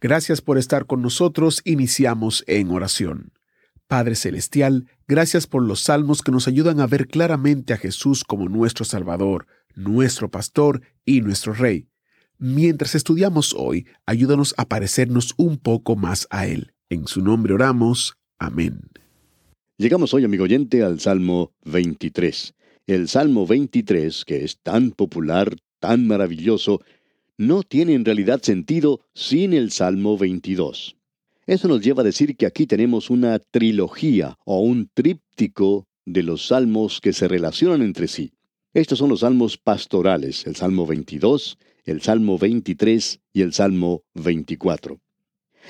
Gracias por estar con nosotros. Iniciamos en oración. Padre Celestial, gracias por los salmos que nos ayudan a ver claramente a Jesús como nuestro Salvador, nuestro Pastor y nuestro Rey. Mientras estudiamos hoy, ayúdanos a parecernos un poco más a Él. En su nombre oramos. Amén. Llegamos hoy, amigo oyente, al Salmo 23. El Salmo 23, que es tan popular, tan maravilloso, no tiene en realidad sentido sin el Salmo 22. Eso nos lleva a decir que aquí tenemos una trilogía o un tríptico de los salmos que se relacionan entre sí. Estos son los salmos pastorales, el Salmo 22, el Salmo 23 y el Salmo 24.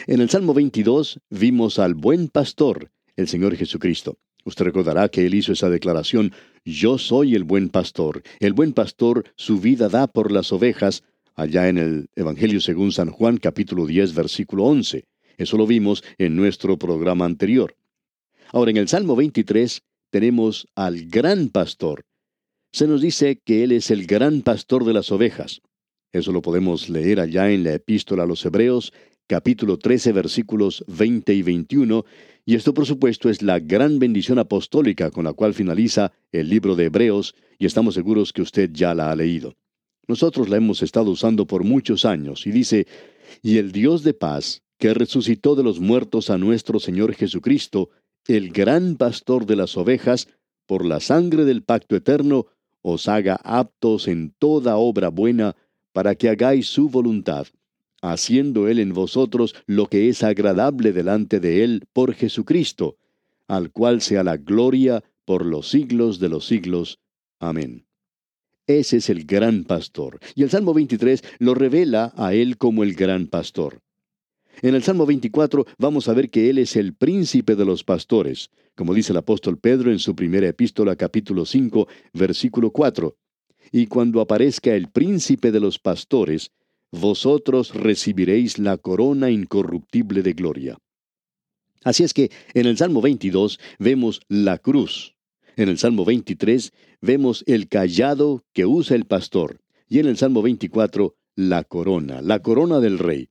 En el Salmo 22 vimos al buen pastor, el Señor Jesucristo. Usted recordará que él hizo esa declaración, Yo soy el buen pastor, el buen pastor su vida da por las ovejas, allá en el Evangelio según San Juan capítulo 10 versículo 11. Eso lo vimos en nuestro programa anterior. Ahora, en el Salmo 23 tenemos al gran pastor. Se nos dice que Él es el gran pastor de las ovejas. Eso lo podemos leer allá en la epístola a los Hebreos, capítulo 13, versículos 20 y 21, y esto por supuesto es la gran bendición apostólica con la cual finaliza el libro de Hebreos, y estamos seguros que usted ya la ha leído. Nosotros la hemos estado usando por muchos años, y dice, y el Dios de paz, que resucitó de los muertos a nuestro Señor Jesucristo, el gran pastor de las ovejas, por la sangre del pacto eterno, os haga aptos en toda obra buena, para que hagáis su voluntad, haciendo Él en vosotros lo que es agradable delante de Él por Jesucristo, al cual sea la gloria por los siglos de los siglos. Amén. Ese es el gran pastor, y el Salmo 23 lo revela a Él como el gran pastor. En el Salmo 24 vamos a ver que Él es el príncipe de los pastores, como dice el apóstol Pedro en su primera epístola capítulo 5, versículo 4. Y cuando aparezca el príncipe de los pastores, vosotros recibiréis la corona incorruptible de gloria. Así es que en el Salmo 22 vemos la cruz. En el Salmo 23 vemos el callado que usa el pastor. Y en el Salmo 24 la corona, la corona del rey.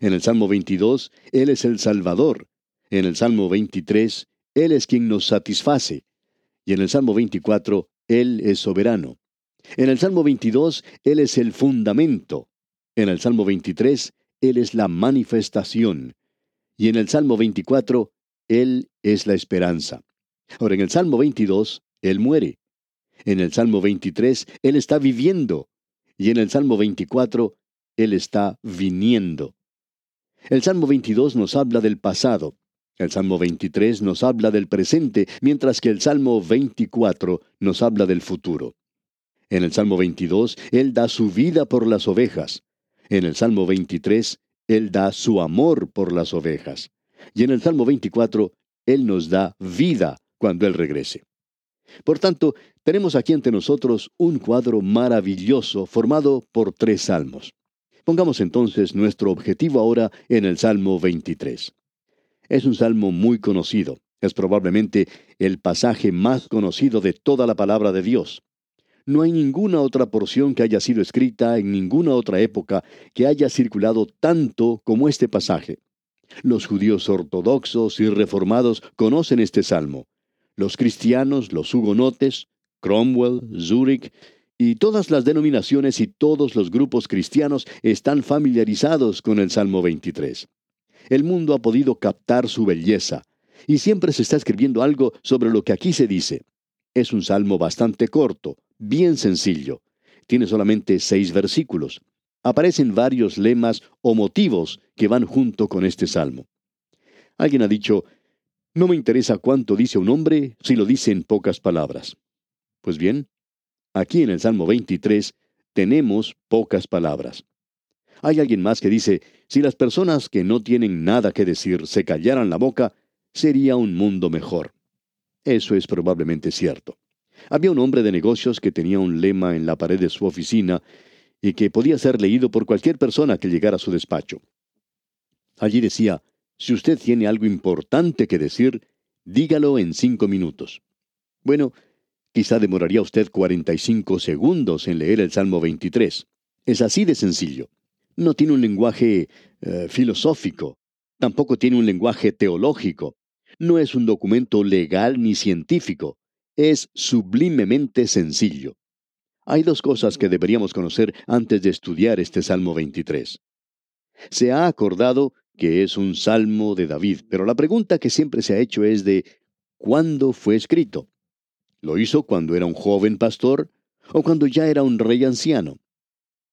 En el Salmo 22, Él es el Salvador. En el Salmo 23, Él es quien nos satisface. Y en el Salmo 24, Él es soberano. En el Salmo 22, Él es el fundamento. En el Salmo 23, Él es la manifestación. Y en el Salmo 24, Él es la esperanza. Ahora, en el Salmo 22, Él muere. En el Salmo 23, Él está viviendo. Y en el Salmo 24, Él está viniendo. El Salmo 22 nos habla del pasado, el Salmo 23 nos habla del presente, mientras que el Salmo 24 nos habla del futuro. En el Salmo 22, Él da su vida por las ovejas. En el Salmo 23, Él da su amor por las ovejas. Y en el Salmo 24, Él nos da vida cuando Él regrese. Por tanto, tenemos aquí ante nosotros un cuadro maravilloso formado por tres salmos. Pongamos entonces nuestro objetivo ahora en el Salmo 23. Es un salmo muy conocido. Es probablemente el pasaje más conocido de toda la palabra de Dios. No hay ninguna otra porción que haya sido escrita en ninguna otra época que haya circulado tanto como este pasaje. Los judíos ortodoxos y reformados conocen este salmo. Los cristianos, los hugonotes, Cromwell, Zurich y todas las denominaciones y todos los grupos cristianos están familiarizados con el Salmo 23. El mundo ha podido captar su belleza, y siempre se está escribiendo algo sobre lo que aquí se dice. Es un salmo bastante corto, bien sencillo. Tiene solamente seis versículos. Aparecen varios lemas o motivos que van junto con este salmo. Alguien ha dicho, no me interesa cuánto dice un hombre si lo dice en pocas palabras. Pues bien, Aquí en el Salmo 23 tenemos pocas palabras. Hay alguien más que dice, si las personas que no tienen nada que decir se callaran la boca, sería un mundo mejor. Eso es probablemente cierto. Había un hombre de negocios que tenía un lema en la pared de su oficina y que podía ser leído por cualquier persona que llegara a su despacho. Allí decía, si usted tiene algo importante que decir, dígalo en cinco minutos. Bueno, quizá demoraría usted 45 segundos en leer el Salmo 23. Es así de sencillo. No tiene un lenguaje eh, filosófico, tampoco tiene un lenguaje teológico, no es un documento legal ni científico, es sublimemente sencillo. Hay dos cosas que deberíamos conocer antes de estudiar este Salmo 23. Se ha acordado que es un salmo de David, pero la pregunta que siempre se ha hecho es de ¿cuándo fue escrito? ¿Lo hizo cuando era un joven pastor o cuando ya era un rey anciano?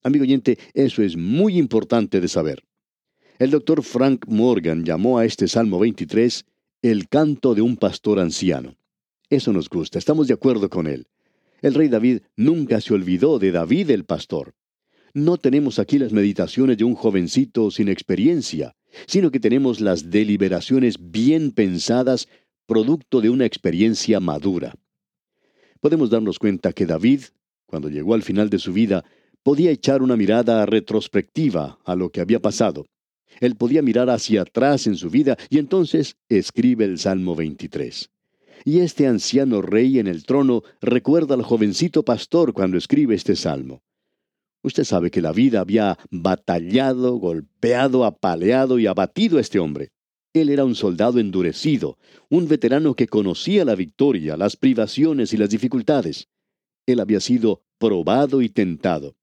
Amigo oyente, eso es muy importante de saber. El doctor Frank Morgan llamó a este Salmo 23 el canto de un pastor anciano. Eso nos gusta, estamos de acuerdo con él. El rey David nunca se olvidó de David el pastor. No tenemos aquí las meditaciones de un jovencito sin experiencia, sino que tenemos las deliberaciones bien pensadas, producto de una experiencia madura. Podemos darnos cuenta que David, cuando llegó al final de su vida, podía echar una mirada retrospectiva a lo que había pasado. Él podía mirar hacia atrás en su vida y entonces escribe el Salmo 23. Y este anciano rey en el trono recuerda al jovencito pastor cuando escribe este salmo. Usted sabe que la vida había batallado, golpeado, apaleado y abatido a este hombre. Él era un soldado endurecido, un veterano que conocía la victoria, las privaciones y las dificultades. Él había sido probado y tentado.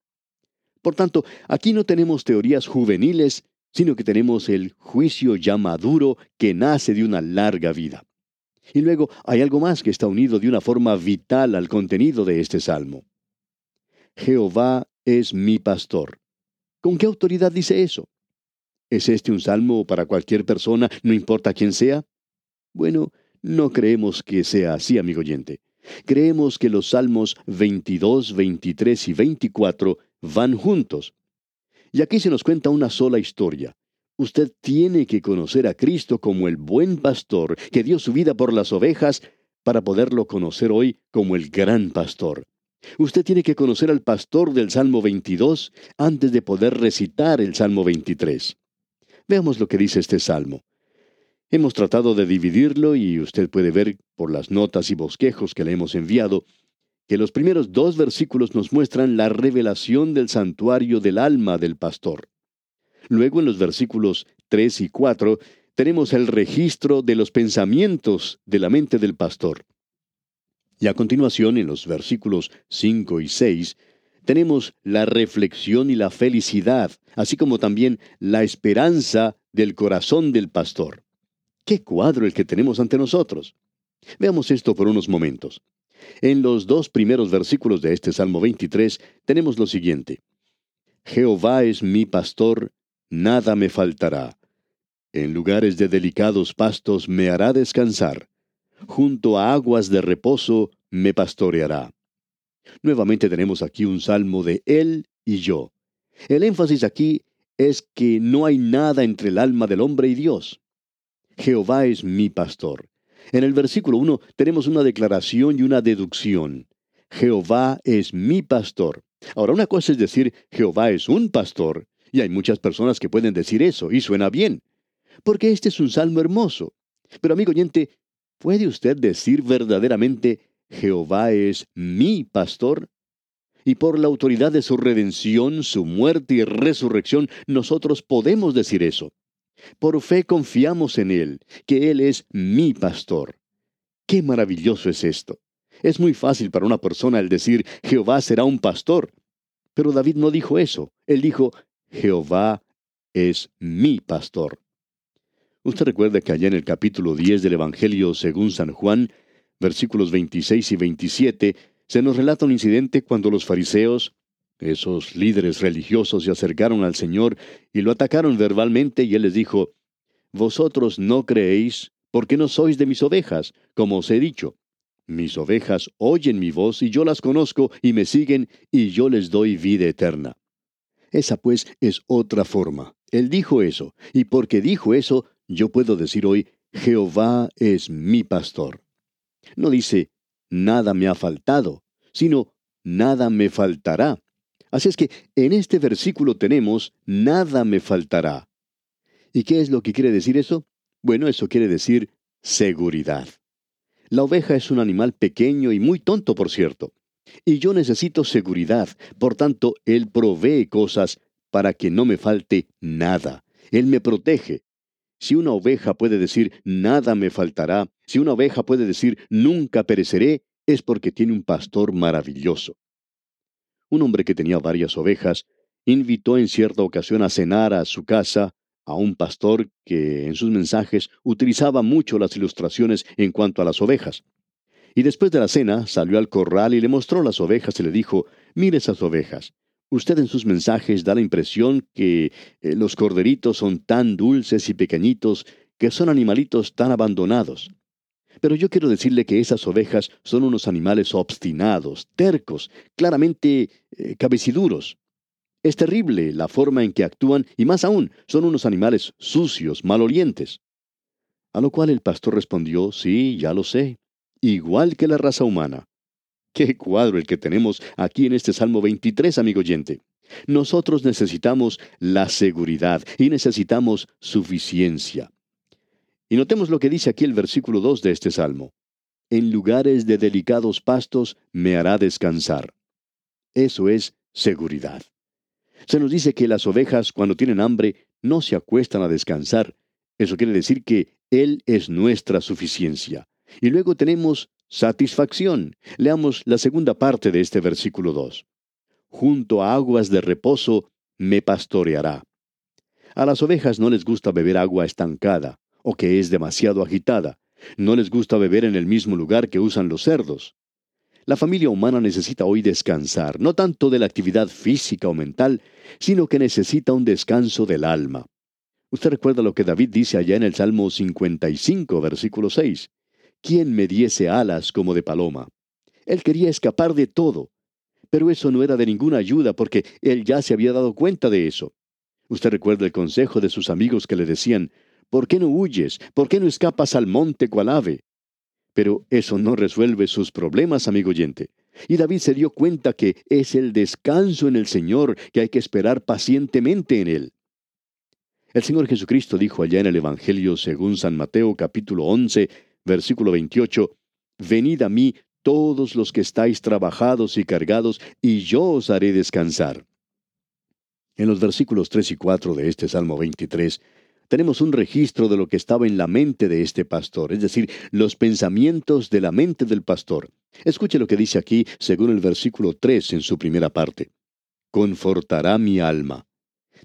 Por tanto, aquí no tenemos teorías juveniles, sino que tenemos el juicio ya maduro que nace de una larga vida. Y luego hay algo más que está unido de una forma vital al contenido de este salmo. Jehová es mi pastor. ¿Con qué autoridad dice eso? ¿Es este un salmo para cualquier persona, no importa quién sea? Bueno, no creemos que sea así, amigo oyente. Creemos que los salmos 22, 23 y 24 van juntos. Y aquí se nos cuenta una sola historia, Usted tiene que conocer a Cristo como el buen pastor que dio su vida por las ovejas para poderlo conocer hoy como el gran pastor. Usted tiene que conocer al pastor del Salmo 22 antes de poder recitar el Salmo 23. Veamos lo que dice este Salmo. Hemos tratado de dividirlo y usted puede ver por las notas y bosquejos que le hemos enviado que los primeros dos versículos nos muestran la revelación del santuario del alma del pastor. Luego en los versículos 3 y 4 tenemos el registro de los pensamientos de la mente del pastor. Y a continuación, en los versículos 5 y 6, tenemos la reflexión y la felicidad, así como también la esperanza del corazón del pastor. ¡Qué cuadro el que tenemos ante nosotros! Veamos esto por unos momentos. En los dos primeros versículos de este Salmo 23 tenemos lo siguiente. Jehová es mi pastor, nada me faltará. En lugares de delicados pastos me hará descansar. Junto a aguas de reposo me pastoreará. Nuevamente tenemos aquí un salmo de Él y yo. El énfasis aquí es que no hay nada entre el alma del hombre y Dios. Jehová es mi pastor. En el versículo 1 tenemos una declaración y una deducción. Jehová es mi pastor. Ahora, una cosa es decir Jehová es un pastor y hay muchas personas que pueden decir eso, y suena bien, porque este es un salmo hermoso. Pero amigo oyente, ¿puede usted decir verdaderamente, Jehová es mi pastor? Y por la autoridad de su redención, su muerte y resurrección, nosotros podemos decir eso. Por fe confiamos en Él, que Él es mi pastor. Qué maravilloso es esto. Es muy fácil para una persona el decir, Jehová será un pastor. Pero David no dijo eso. Él dijo, Jehová es mi pastor. Usted recuerda que allá en el capítulo 10 del Evangelio según San Juan, versículos 26 y 27, se nos relata un incidente cuando los fariseos, esos líderes religiosos, se acercaron al Señor y lo atacaron verbalmente y Él les dijo, Vosotros no creéis porque no sois de mis ovejas, como os he dicho. Mis ovejas oyen mi voz y yo las conozco y me siguen y yo les doy vida eterna. Esa pues es otra forma. Él dijo eso, y porque dijo eso, yo puedo decir hoy, Jehová es mi pastor. No dice, nada me ha faltado, sino, nada me faltará. Así es que en este versículo tenemos, nada me faltará. ¿Y qué es lo que quiere decir eso? Bueno, eso quiere decir seguridad. La oveja es un animal pequeño y muy tonto, por cierto. Y yo necesito seguridad, por tanto, Él provee cosas para que no me falte nada. Él me protege. Si una oveja puede decir, nada me faltará, si una oveja puede decir, nunca pereceré, es porque tiene un pastor maravilloso. Un hombre que tenía varias ovejas invitó en cierta ocasión a cenar a su casa a un pastor que en sus mensajes utilizaba mucho las ilustraciones en cuanto a las ovejas. Y después de la cena salió al corral y le mostró las ovejas y le dijo, mire esas ovejas. Usted en sus mensajes da la impresión que eh, los corderitos son tan dulces y pequeñitos que son animalitos tan abandonados. Pero yo quiero decirle que esas ovejas son unos animales obstinados, tercos, claramente eh, cabeciduros. Es terrible la forma en que actúan y más aún son unos animales sucios, malolientes. A lo cual el pastor respondió, sí, ya lo sé, igual que la raza humana. Qué cuadro el que tenemos aquí en este Salmo 23, amigo oyente. Nosotros necesitamos la seguridad y necesitamos suficiencia. Y notemos lo que dice aquí el versículo 2 de este Salmo. En lugares de delicados pastos me hará descansar. Eso es seguridad. Se nos dice que las ovejas cuando tienen hambre no se acuestan a descansar. Eso quiere decir que Él es nuestra suficiencia. Y luego tenemos satisfacción. Leamos la segunda parte de este versículo 2. Junto a aguas de reposo me pastoreará. A las ovejas no les gusta beber agua estancada o que es demasiado agitada. No les gusta beber en el mismo lugar que usan los cerdos. La familia humana necesita hoy descansar, no tanto de la actividad física o mental, sino que necesita un descanso del alma. Usted recuerda lo que David dice allá en el Salmo 55, versículo 6. ¿Quién me diese alas como de paloma? Él quería escapar de todo, pero eso no era de ninguna ayuda porque él ya se había dado cuenta de eso. Usted recuerda el consejo de sus amigos que le decían, ¿por qué no huyes? ¿Por qué no escapas al monte cual ave? Pero eso no resuelve sus problemas, amigo oyente. Y David se dio cuenta que es el descanso en el Señor que hay que esperar pacientemente en Él. El Señor Jesucristo dijo allá en el Evangelio según San Mateo capítulo 11, versículo 28, Venid a mí todos los que estáis trabajados y cargados, y yo os haré descansar. En los versículos 3 y 4 de este Salmo 23, tenemos un registro de lo que estaba en la mente de este pastor, es decir, los pensamientos de la mente del pastor. Escuche lo que dice aquí, según el versículo 3 en su primera parte. Confortará mi alma.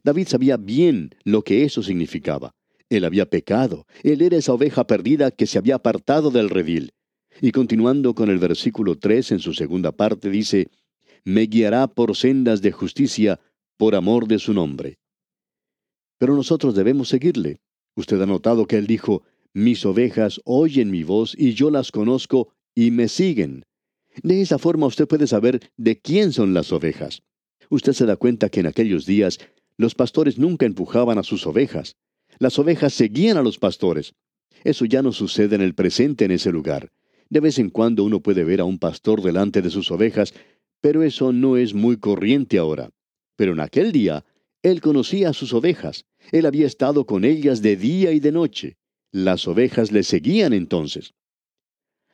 David sabía bien lo que eso significaba. Él había pecado, él era esa oveja perdida que se había apartado del redil. Y continuando con el versículo 3 en su segunda parte dice, Me guiará por sendas de justicia por amor de su nombre. Pero nosotros debemos seguirle. Usted ha notado que él dijo, mis ovejas oyen mi voz y yo las conozco y me siguen. De esa forma usted puede saber de quién son las ovejas. Usted se da cuenta que en aquellos días los pastores nunca empujaban a sus ovejas. Las ovejas seguían a los pastores. Eso ya no sucede en el presente en ese lugar. De vez en cuando uno puede ver a un pastor delante de sus ovejas, pero eso no es muy corriente ahora. Pero en aquel día él conocía a sus ovejas. Él había estado con ellas de día y de noche. Las ovejas le seguían entonces.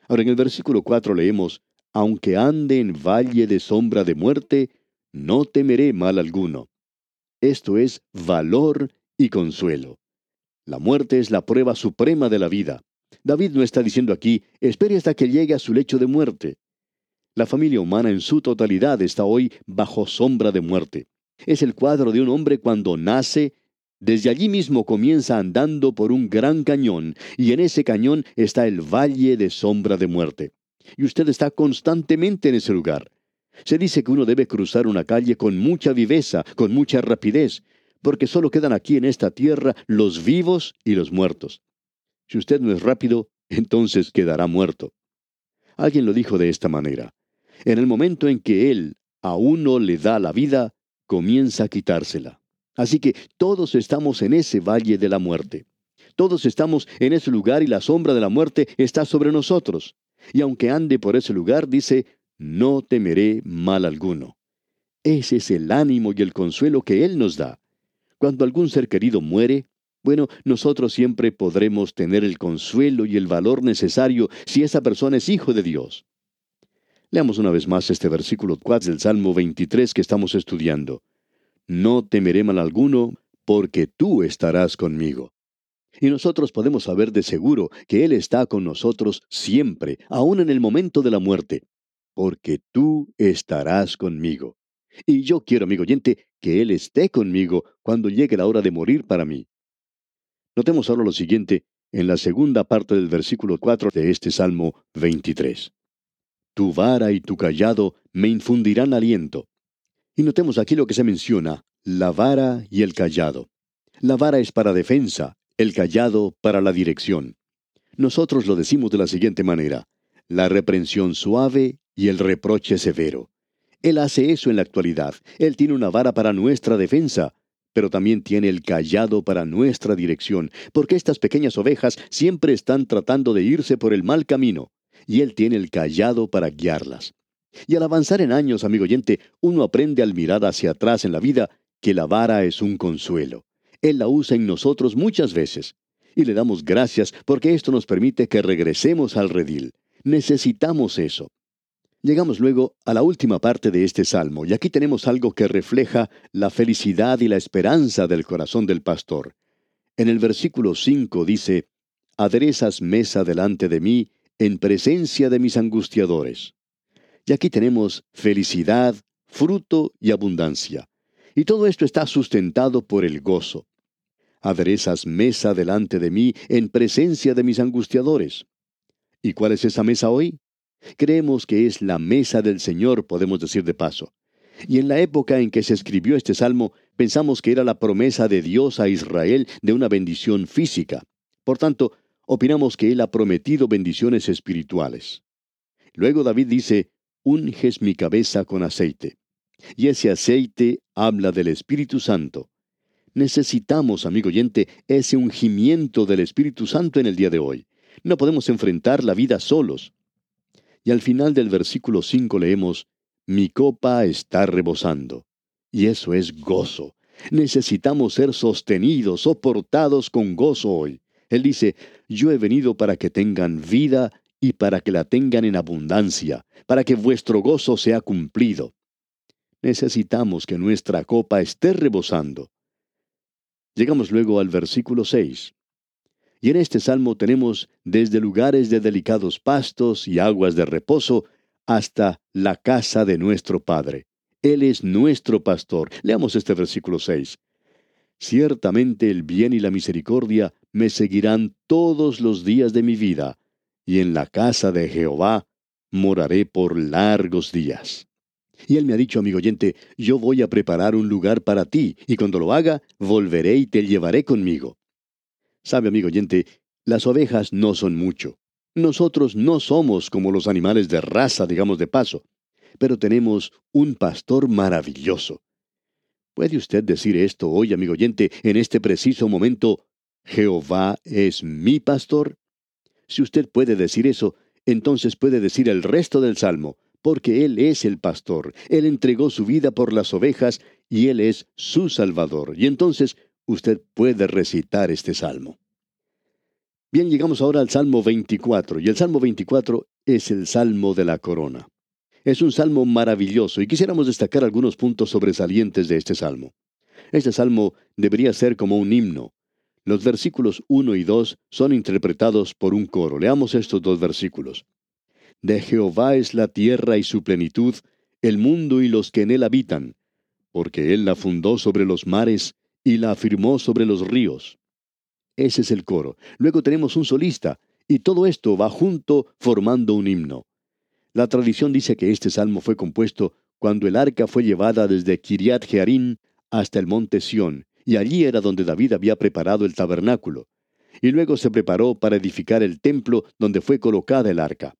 Ahora en el versículo 4 leemos, Aunque ande en valle de sombra de muerte, no temeré mal alguno. Esto es valor y consuelo. La muerte es la prueba suprema de la vida. David no está diciendo aquí, espere hasta que llegue a su lecho de muerte. La familia humana en su totalidad está hoy bajo sombra de muerte. Es el cuadro de un hombre cuando nace, desde allí mismo comienza andando por un gran cañón, y en ese cañón está el valle de sombra de muerte. Y usted está constantemente en ese lugar. Se dice que uno debe cruzar una calle con mucha viveza, con mucha rapidez, porque solo quedan aquí en esta tierra los vivos y los muertos. Si usted no es rápido, entonces quedará muerto. Alguien lo dijo de esta manera. En el momento en que Él a uno le da la vida, comienza a quitársela. Así que todos estamos en ese valle de la muerte. Todos estamos en ese lugar y la sombra de la muerte está sobre nosotros. Y aunque ande por ese lugar, dice, no temeré mal alguno. Ese es el ánimo y el consuelo que Él nos da. Cuando algún ser querido muere, bueno, nosotros siempre podremos tener el consuelo y el valor necesario si esa persona es hijo de Dios. Leamos una vez más este versículo 4 del Salmo 23 que estamos estudiando. No temeré mal alguno, porque tú estarás conmigo. Y nosotros podemos saber de seguro que Él está con nosotros siempre, aun en el momento de la muerte, porque tú estarás conmigo. Y yo quiero, amigo oyente, que Él esté conmigo cuando llegue la hora de morir para mí. Notemos ahora lo siguiente en la segunda parte del versículo 4 de este Salmo 23. Tu vara y tu callado me infundirán aliento. Y notemos aquí lo que se menciona, la vara y el callado. La vara es para defensa, el callado para la dirección. Nosotros lo decimos de la siguiente manera, la reprensión suave y el reproche severo. Él hace eso en la actualidad. Él tiene una vara para nuestra defensa, pero también tiene el callado para nuestra dirección, porque estas pequeñas ovejas siempre están tratando de irse por el mal camino, y Él tiene el callado para guiarlas. Y al avanzar en años, amigo oyente, uno aprende al mirar hacia atrás en la vida que la vara es un consuelo. Él la usa en nosotros muchas veces. Y le damos gracias porque esto nos permite que regresemos al redil. Necesitamos eso. Llegamos luego a la última parte de este salmo, y aquí tenemos algo que refleja la felicidad y la esperanza del corazón del pastor. En el versículo 5 dice, Aderezas mesa delante de mí en presencia de mis angustiadores. Y aquí tenemos felicidad, fruto y abundancia. Y todo esto está sustentado por el gozo aderezas mesa delante de mí en presencia de mis angustiadores. ¿Y cuál es esa mesa hoy? Creemos que es la mesa del Señor, podemos decir de paso. Y en la época en que se escribió este salmo, pensamos que era la promesa de Dios a Israel de una bendición física. Por tanto, opinamos que Él ha prometido bendiciones espirituales. Luego David dice, unges mi cabeza con aceite. Y ese aceite habla del Espíritu Santo. Necesitamos, amigo oyente, ese ungimiento del Espíritu Santo en el día de hoy. No podemos enfrentar la vida solos. Y al final del versículo 5 leemos, Mi copa está rebosando. Y eso es gozo. Necesitamos ser sostenidos, soportados con gozo hoy. Él dice, Yo he venido para que tengan vida y para que la tengan en abundancia, para que vuestro gozo sea cumplido. Necesitamos que nuestra copa esté rebosando. Llegamos luego al versículo 6. Y en este salmo tenemos desde lugares de delicados pastos y aguas de reposo hasta la casa de nuestro Padre. Él es nuestro pastor. Leamos este versículo 6. Ciertamente el bien y la misericordia me seguirán todos los días de mi vida, y en la casa de Jehová moraré por largos días. Y él me ha dicho, amigo oyente, yo voy a preparar un lugar para ti, y cuando lo haga, volveré y te llevaré conmigo. Sabe, amigo oyente, las ovejas no son mucho. Nosotros no somos como los animales de raza, digamos de paso, pero tenemos un pastor maravilloso. ¿Puede usted decir esto hoy, amigo oyente, en este preciso momento, Jehová es mi pastor? Si usted puede decir eso, entonces puede decir el resto del Salmo, porque Él es el pastor, Él entregó su vida por las ovejas y Él es su Salvador. Y entonces usted puede recitar este salmo. Bien, llegamos ahora al Salmo 24, y el Salmo 24 es el Salmo de la Corona. Es un salmo maravilloso y quisiéramos destacar algunos puntos sobresalientes de este salmo. Este salmo debería ser como un himno. Los versículos 1 y 2 son interpretados por un coro. Leamos estos dos versículos. De Jehová es la tierra y su plenitud, el mundo y los que en él habitan, porque él la fundó sobre los mares y la afirmó sobre los ríos. Ese es el coro. Luego tenemos un solista, y todo esto va junto formando un himno. La tradición dice que este salmo fue compuesto cuando el arca fue llevada desde Kiriat Jearim hasta el monte Sión, y allí era donde David había preparado el tabernáculo. Y luego se preparó para edificar el templo donde fue colocada el arca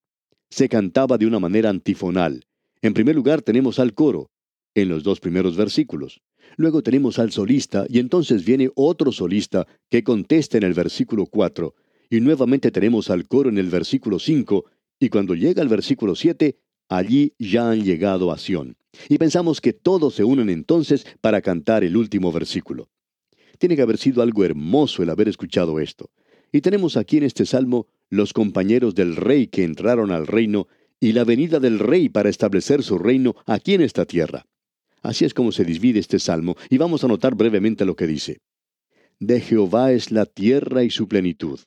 se cantaba de una manera antifonal. En primer lugar tenemos al coro, en los dos primeros versículos. Luego tenemos al solista y entonces viene otro solista que contesta en el versículo 4. Y nuevamente tenemos al coro en el versículo 5 y cuando llega el versículo 7, allí ya han llegado a Sión. Y pensamos que todos se unen entonces para cantar el último versículo. Tiene que haber sido algo hermoso el haber escuchado esto. Y tenemos aquí en este salmo los compañeros del rey que entraron al reino y la venida del rey para establecer su reino aquí en esta tierra. Así es como se divide este salmo y vamos a notar brevemente lo que dice. De Jehová es la tierra y su plenitud.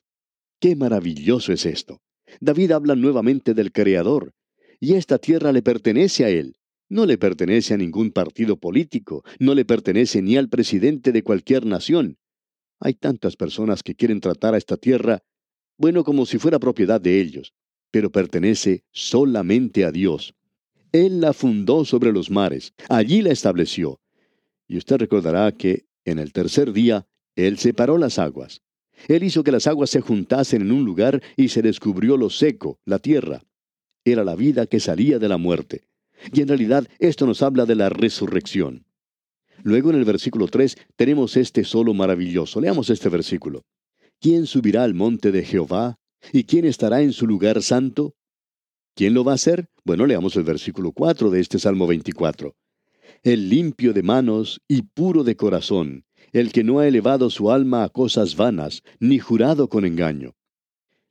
Qué maravilloso es esto. David habla nuevamente del Creador, y esta tierra le pertenece a él. No le pertenece a ningún partido político, no le pertenece ni al presidente de cualquier nación. Hay tantas personas que quieren tratar a esta tierra, bueno, como si fuera propiedad de ellos, pero pertenece solamente a Dios. Él la fundó sobre los mares, allí la estableció. Y usted recordará que en el tercer día Él separó las aguas. Él hizo que las aguas se juntasen en un lugar y se descubrió lo seco, la tierra. Era la vida que salía de la muerte. Y en realidad esto nos habla de la resurrección. Luego en el versículo 3 tenemos este solo maravilloso. Leamos este versículo. ¿Quién subirá al monte de Jehová? ¿Y quién estará en su lugar santo? ¿Quién lo va a hacer? Bueno, leamos el versículo 4 de este Salmo 24. El limpio de manos y puro de corazón, el que no ha elevado su alma a cosas vanas, ni jurado con engaño.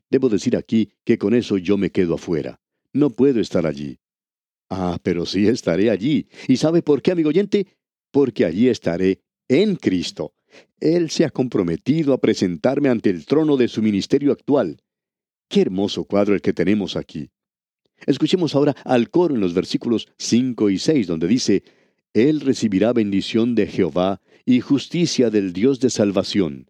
Debo decir aquí que con eso yo me quedo afuera. No puedo estar allí. Ah, pero sí estaré allí. ¿Y sabe por qué, amigo oyente? Porque allí estaré en Cristo. Él se ha comprometido a presentarme ante el trono de su ministerio actual. Qué hermoso cuadro el que tenemos aquí. Escuchemos ahora al coro en los versículos 5 y 6, donde dice, Él recibirá bendición de Jehová y justicia del Dios de salvación.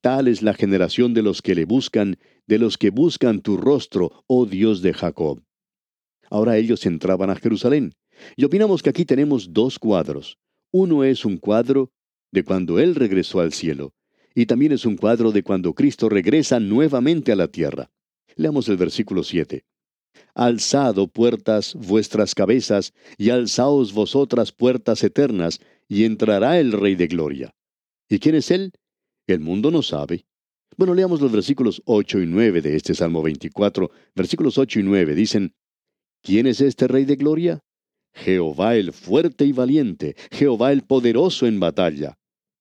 Tal es la generación de los que le buscan, de los que buscan tu rostro, oh Dios de Jacob. Ahora ellos entraban a Jerusalén. Y opinamos que aquí tenemos dos cuadros. Uno es un cuadro de cuando Él regresó al cielo, y también es un cuadro de cuando Cristo regresa nuevamente a la tierra. Leamos el versículo 7. Alzado puertas vuestras cabezas, y alzaos vosotras puertas eternas, y entrará el Rey de Gloria. ¿Y quién es Él? El mundo no sabe. Bueno, leamos los versículos 8 y 9 de este Salmo 24. Versículos 8 y 9 dicen, ¿Quién es este Rey de Gloria? Jehová el fuerte y valiente, Jehová el poderoso en batalla.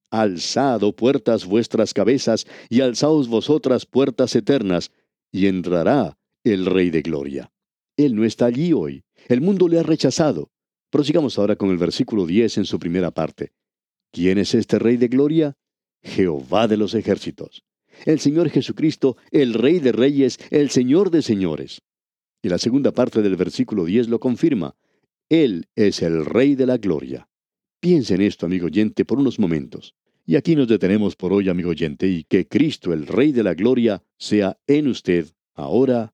Alzado puertas vuestras cabezas, y alzaos vosotras puertas eternas, y entrará el Rey de Gloria. Él no está allí hoy. El mundo le ha rechazado. Prosigamos ahora con el versículo 10 en su primera parte. ¿Quién es este Rey de Gloria? Jehová de los ejércitos. El Señor Jesucristo, el Rey de Reyes, el Señor de Señores. Y la segunda parte del versículo 10 lo confirma. Él es el Rey de la Gloria. Piensa en esto, amigo oyente, por unos momentos. Y aquí nos detenemos por hoy, amigo oyente, y que Cristo, el Rey de la Gloria, sea en usted, ahora